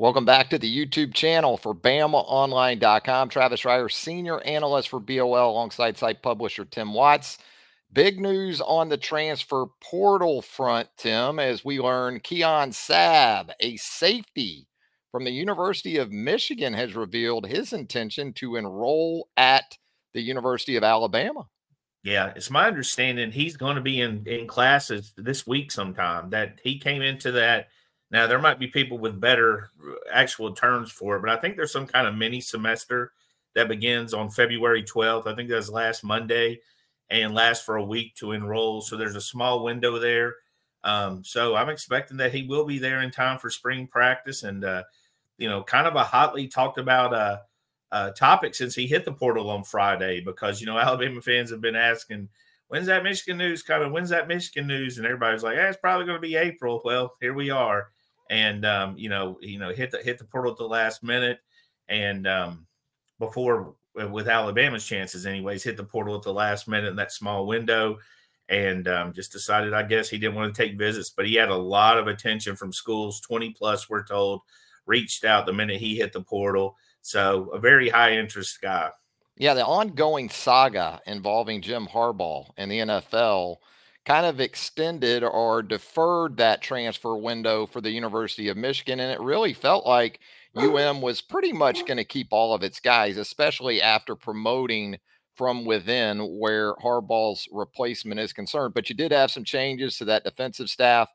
Welcome back to the YouTube channel for BamaOnline.com. Travis Reier, senior analyst for BOL, alongside site publisher Tim Watts. Big news on the transfer portal front, Tim, as we learn Keon Sabb, a safety from the University of Michigan, has revealed his intention to enroll at the University of Alabama. Yeah, it's my understanding he's going to be in in classes this week sometime. That he came into that – now, there might be people with better uh, actual terms for it, but I think there's some kind of mini semester that begins on February 12th. I think that's last Monday and lasts for a week to enroll. So there's a small window there. Um, so I'm expecting that he will be there in time for spring practice and, uh, you know, kind of a hotly talked about uh, uh, topic since he hit the portal on Friday because, you know, Alabama fans have been asking, when's that Michigan news coming? When's that Michigan news? And everybody's like, eh, it's probably going to be April. Well, here we are and um, you know, you know, hit the hit the portal at the last minute, and um, before uh, with Alabama's chances, anyways, hit the portal at the last minute in that small window, and um, just decided, I guess, he didn't want to take visits, but he had a lot of attention from schools, twenty plus, we're told, reached out the minute he hit the portal. So a very high interest guy. Yeah, the ongoing saga involving Jim Harbaugh and the NFL kind of extended or deferred that transfer window for the University of Michigan. And it really felt like UM was pretty much going to keep all of its guys, especially after promoting from within where Harbaugh's replacement is concerned. But you did have some changes to that defensive staff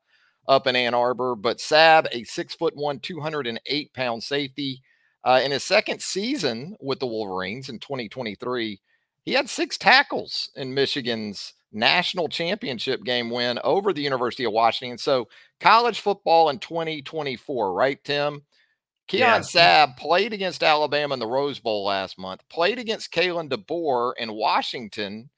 up in Ann Arbor. But Sabb, a six foot one, 208 pound safety, uh, in his second season with the Wolverines in 2023, he had six tackles in Michigan's national championship game win over the University of Washington. So college football in 2024, right, Tim? Keon yeah. Mm. Sabb played against Alabama in the Rose Bowl last month, played against Kalen DeBoer in Washington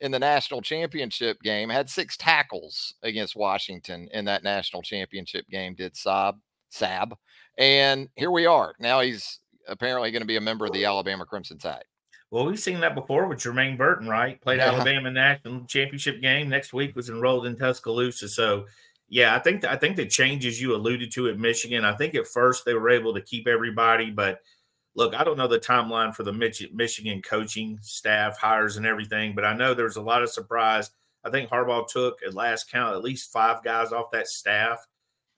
in the national championship game, had six tackles against Washington in that national championship game, did Saab, Sabb. And here we are. Now he's apparently going to be a member of the Alabama Crimson Tide. Well, we've seen that before with Jermaine Burton, right? Played yeah. Alabama national championship game. Next week was enrolled in Tuscaloosa. So, yeah, I think I think the changes you alluded to at Michigan. I think at first they were able to keep everybody, but look, I don't know the timeline for the Michigan coaching staff hires and everything, but I know there's a lot of surprise. I think Harbaugh took at last count at least five guys off that staff.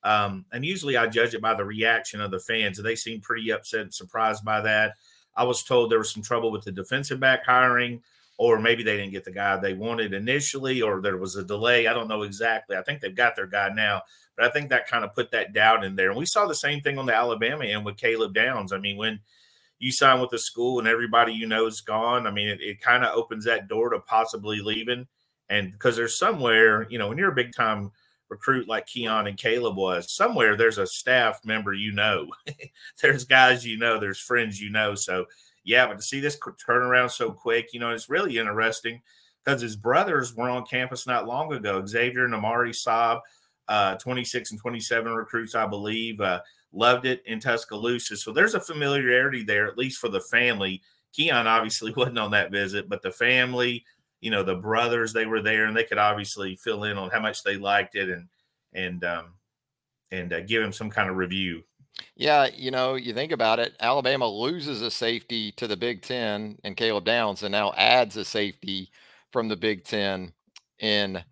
Um, and usually I judge it by the reaction of the fans. They seem pretty upset and surprised by that. I was told there was some trouble with the defensive back hiring, or maybe they didn't get the guy they wanted initially, or there was a delay. I don't know exactly. I think they've got their guy now, but I think that kind of put that doubt in there. And we saw the same thing on the Alabama end with Caleb Downs. I mean, when you sign with a school and everybody you know is gone, I mean, it, it kind of opens that door to possibly leaving. And because there's somewhere, you know, when you're a big time recruit like Keon and Caleb was, somewhere there's a staff member you know. there's guys you know, there's friends you know. So, yeah, but to see this turn around so quick, you know, it's really interesting because his brothers were on campus not long ago. Xavier and Amari Sabb, uh, 26 and 27 recruits, I believe, uh, loved it in Tuscaloosa. So there's a familiarity there, at least for the family. Keon obviously wasn't on that visit, but the family, you know the brothers they were there and they could obviously fill in on how much they liked it and and um and uh, give him some kind of review. Yeah you know you think about it alabama loses a safety to the big ten and caleb downs and now adds a safety from the big ten in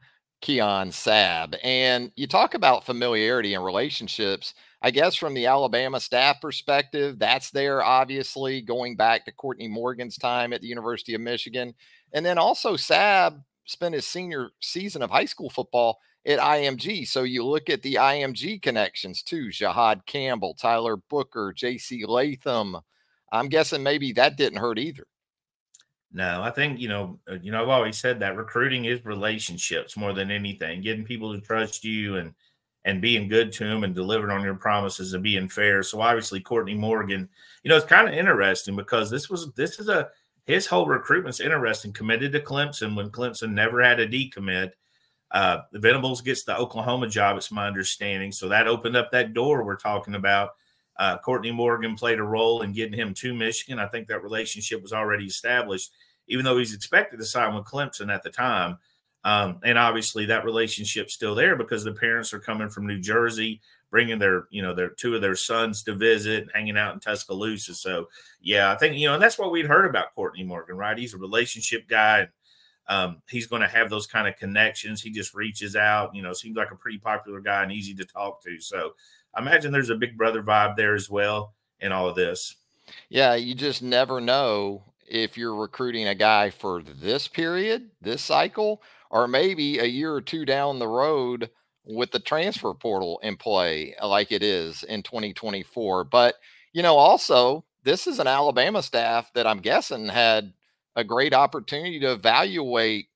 Keon Sabb and you talk about familiarity and relationships. I guess from the Alabama staff perspective, that's there obviously going back to Courtney Morgan's time at the University of Michigan. And then also Sabb spent his senior season of high school football at IMG. So you look at the IMG connections too, Jihaad Campbell, Tyler Booker, JC Latham. I'm guessing maybe that didn't hurt either. No, I think you know, uh, you know, I've always said that recruiting is relationships more than anything. Getting people to trust you and and being good to them and delivering on your promises and being fair. So obviously Courtney Morgan, you know, it's kind of interesting because this was this is a his whole recruitment's interesting. Committed to Clemson when Clemson never had a decommit. Uh, the Venables gets the Oklahoma job, it's my understanding. So that opened up that door we're talking about. Uh, Courtney Morgan played a role in getting him to Michigan. I think that relationship was already established, even though he's expected to sign with Clemson at the time. Um, and obviously, that relationship's still there because the parents are coming from New Jersey. bringing their you know their two of their sons to visit, hanging out in Tuscaloosa. So yeah, I think you know, and that's what we'd heard about Courtney Morgan, right? He's a relationship guy. Um, he's going to have those kind of connections. He just reaches out, you know, seems like a pretty popular guy and easy to talk to. So I imagine there's a big brother vibe there as well in all of this. Yeah, you just never know if you're recruiting a guy for this period, this cycle, or maybe a year or two down the road with the transfer portal in play uh, like it is in 2024. But, you know, also, this is an Alabama staff that I'm guessing had a great opportunity to evaluate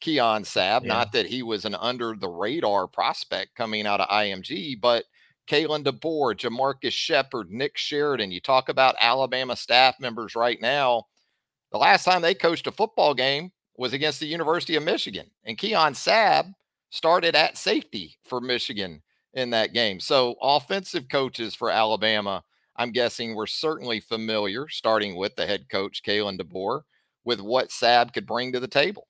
Keon Sabb. Yeah. Not that he was an under the radar prospect coming out of IMG, but Kalen DeBoer, Jamarcus Shepard, Nick Sheridan. You talk about Alabama staff members right now. The last time they coached a football game was against the University of Michigan, and Keon Sabb started at safety for Michigan in that game. So, offensive coaches for Alabama, I'm guessing, were certainly familiar, starting with the head coach, Kalen DeBoer, with what Sabb could bring to the table.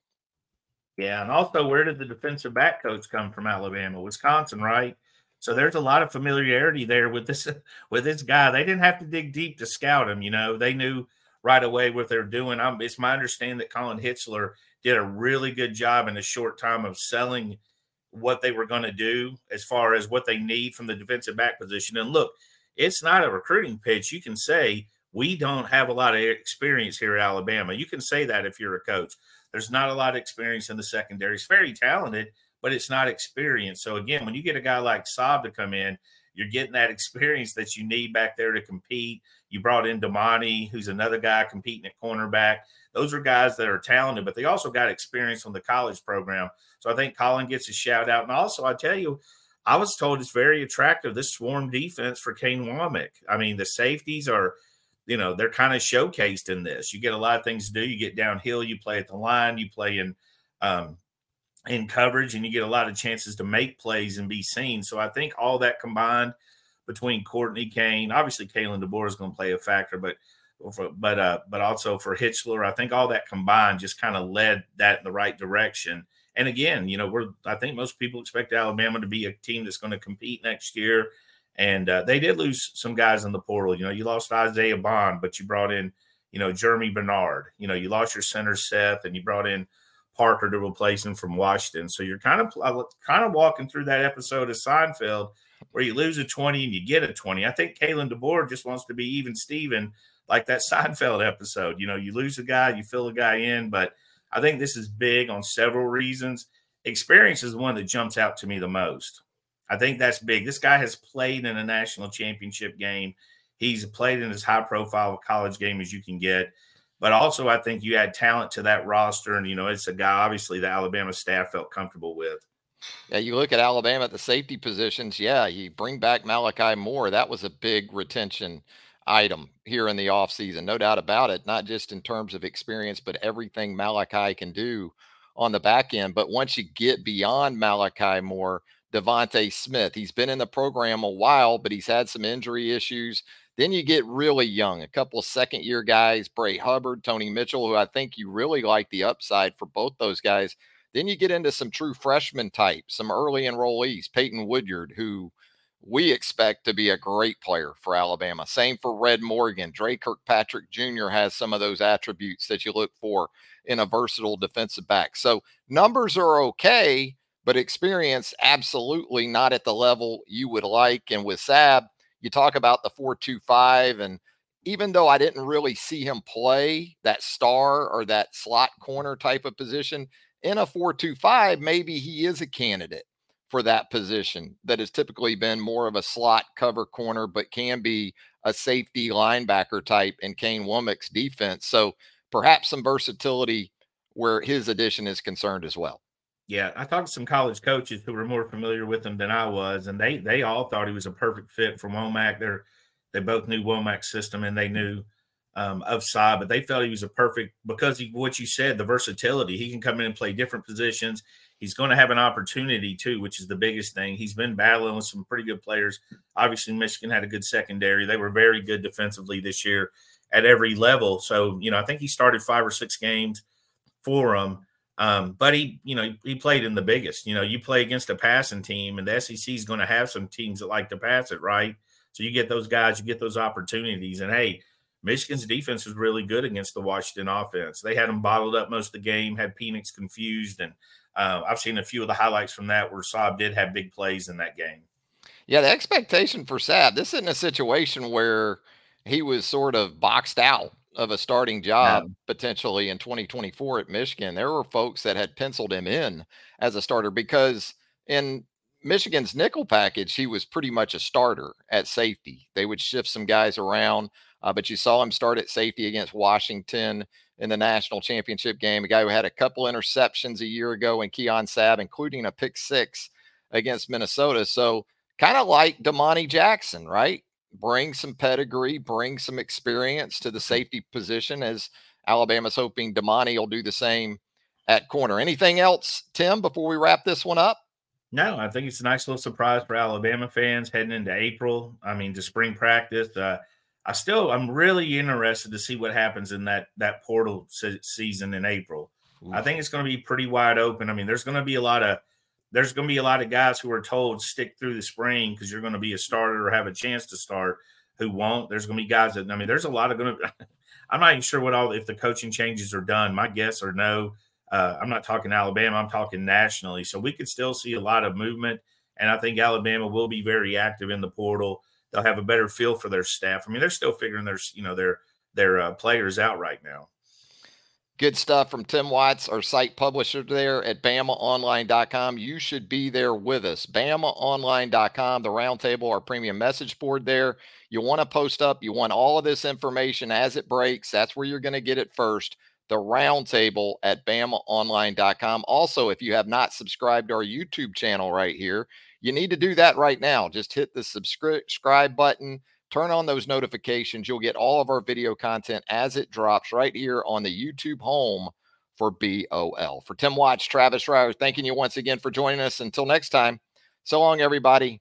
Yeah. And also, where did the defensive back coach come from Alabama? Wisconsin, right? So there's a lot of familiarity there with this with this guy. They didn't have to dig deep to scout him. You know, they knew right away what they're doing. I'm, it's my understanding that Colin Hitzler did a really good job in a short time of selling what they were going to do as far as what they need from the defensive back position. And look, it's not a recruiting pitch. You can say we don't have a lot of experience here at Alabama. You can say that if you're a coach. There's not a lot of experience in the secondary. It's very talented, but it's not experience. So again, when you get a guy like Sabb to come in, you're getting that experience that you need back there to compete. You brought in Domani, who's another guy competing at cornerback. Those are guys that are talented, but they also got experience on the college program. So I think Colin gets a shout out. And also, I tell you, I was told it's very attractive. This swarm defense for Kane Wommack. I mean, the safeties are, you know, they're kind of showcased in this. You get a lot of things to do. You get downhill, you play at the line, you play in um, in coverage, and you get a lot of chances to make plays and be seen. So I think all that combined between Courtney Kane, obviously Kalen DeBoer is going to play a factor, but but uh, but also for Hitzler, I think all that combined just kind of led that in the right direction. And again, you know, we're I think most people expect Alabama to be a team that's going to compete next year. And uh, they did lose some guys in the portal. You know, you lost Isaiah Bond, but you brought in, you know, Germie Bernard. You know, you lost your center Seth, and you brought in Parker to replace him from Washington. So you're kind of kind of walking through that episode of Seinfeld where you lose a 20 and you get a 20. I think Kalen DeBoer just wants to be even Steven, like that Seinfeld episode. You know, you lose a guy, you fill a guy in, but I think this is big on several reasons. Experience is the one that jumps out to me the most. I think that's big. This guy has played in a national championship game. He's played in as high profile a college game as you can get. But also, I think you add talent to that roster. And, you know, it's a guy, obviously, the Alabama staff felt comfortable with. Yeah, you look at Alabama at the safety positions. Yeah, you bring back Malachi Moore. That was a big retention item here in the offseason. No doubt about it. Not just in terms of experience, but everything Malachi can do on the back end. But once you get beyond Malachi Moore, DeVonta Smith, he's been in the program a while, but he's had some injury issues. Then you get really young, a couple of second year guys, Bray Hubbard, Tony Mitchell, who I think you really like the upside for both those guys. Then you get into some true freshman types, some early enrollees, Peyton Woodyard, who we expect to be a great player for Alabama. Same for Red Morgan. Dre Kirkpatrick Jr. has some of those attributes that you look for in a versatile defensive back. So numbers are okay, but experience absolutely not at the level you would like. And with Sabb, you talk about the 425 and even though I didn't really see him play that star or that slot corner type of position, in a 425, maybe he is a candidate for that position that has typically been more of a slot cover corner, but can be a safety linebacker type in Kane Wommack's defense. So perhaps some versatility where his addition is concerned as well. Yeah, I talked to some college coaches who were more familiar with him than I was, and they they all thought he was a perfect fit for Wommack. They're they both knew Wommack's system and they knew um, of Sabb, but they felt he was a perfect because he, what you said, the versatility. He can come in and play different positions. He's going to have an opportunity too, which is the biggest thing. He's been battling with some pretty good players. Obviously, Michigan had a good secondary. They were very good defensively this year at every level. So, you know, I think he started five or six games for them. Um, but he, you know, he played in the biggest. You know, you play against a passing team, and the SEC is going to have some teams that like to pass it, right? So you get those guys, you get those opportunities. And hey, Michigan's defense was really good against the Washington offense. They had them bottled up most of the game, had Penix confused, and uh, I've seen a few of the highlights from that where Sabb did have big plays in that game. Yeah, the expectation for Sabb, this isn't a situation where he was sort of boxed out of a starting job potentially in 2024 at Michigan. There were folks that had penciled him in as a starter because in Michigan's nickel package, he was pretty much a starter at safety. They would shift some guys around, uh, but you saw him start at safety against Washington in the national championship game. A guy who had a couple interceptions a year ago in Keon Sabb, including a pick six against Minnesota. So kind of like Domani Jackson, right? Bring some pedigree, bring some experience to the mm-hmm. safety position as Alabama's hoping Domani will do the same at corner. Anything else, Tim, before we wrap this one up? No, I think it's a nice little surprise for Alabama fans heading into April. I mean, to spring practice. Uh, I still, I'm really interested to see what happens in that that portal se- season in April. Ooh. I think it's going to be pretty wide open. I mean, there's going to be a lot of there's going to be a lot of guys who are told stick through the spring because you're going to be a starter or have a chance to start who won't. There's going to be guys that I mean, there's a lot of going to. I'm not even sure what all if the coaching changes are done. My guess or no. Uh, I'm not talking Alabama. I'm talking nationally. So we could still see a lot of movement, and I think Alabama will be very active in the portal. They'll have a better feel for their staff. I mean, they're still figuring their you know their their uh, players out right now. Good stuff from Tim Watts, our site publisher there at BamaOnline.com. You should be there with us. BamaOnline.com, the roundtable, our premium message board there. You want to post up, you want all of this information as it breaks. That's where you're going to get it first. The roundtable at BamaOnline.com. Also, if you have not subscribed to our YouTube channel right here, you need to do that right now. Just hit the subscribe button turn on those notifications. You'll get all of our video content as it drops right here on the YouTube home for BOL. For Tim Watts, Travis Reier, thanking you once again for joining us. Until next time, so long, everybody.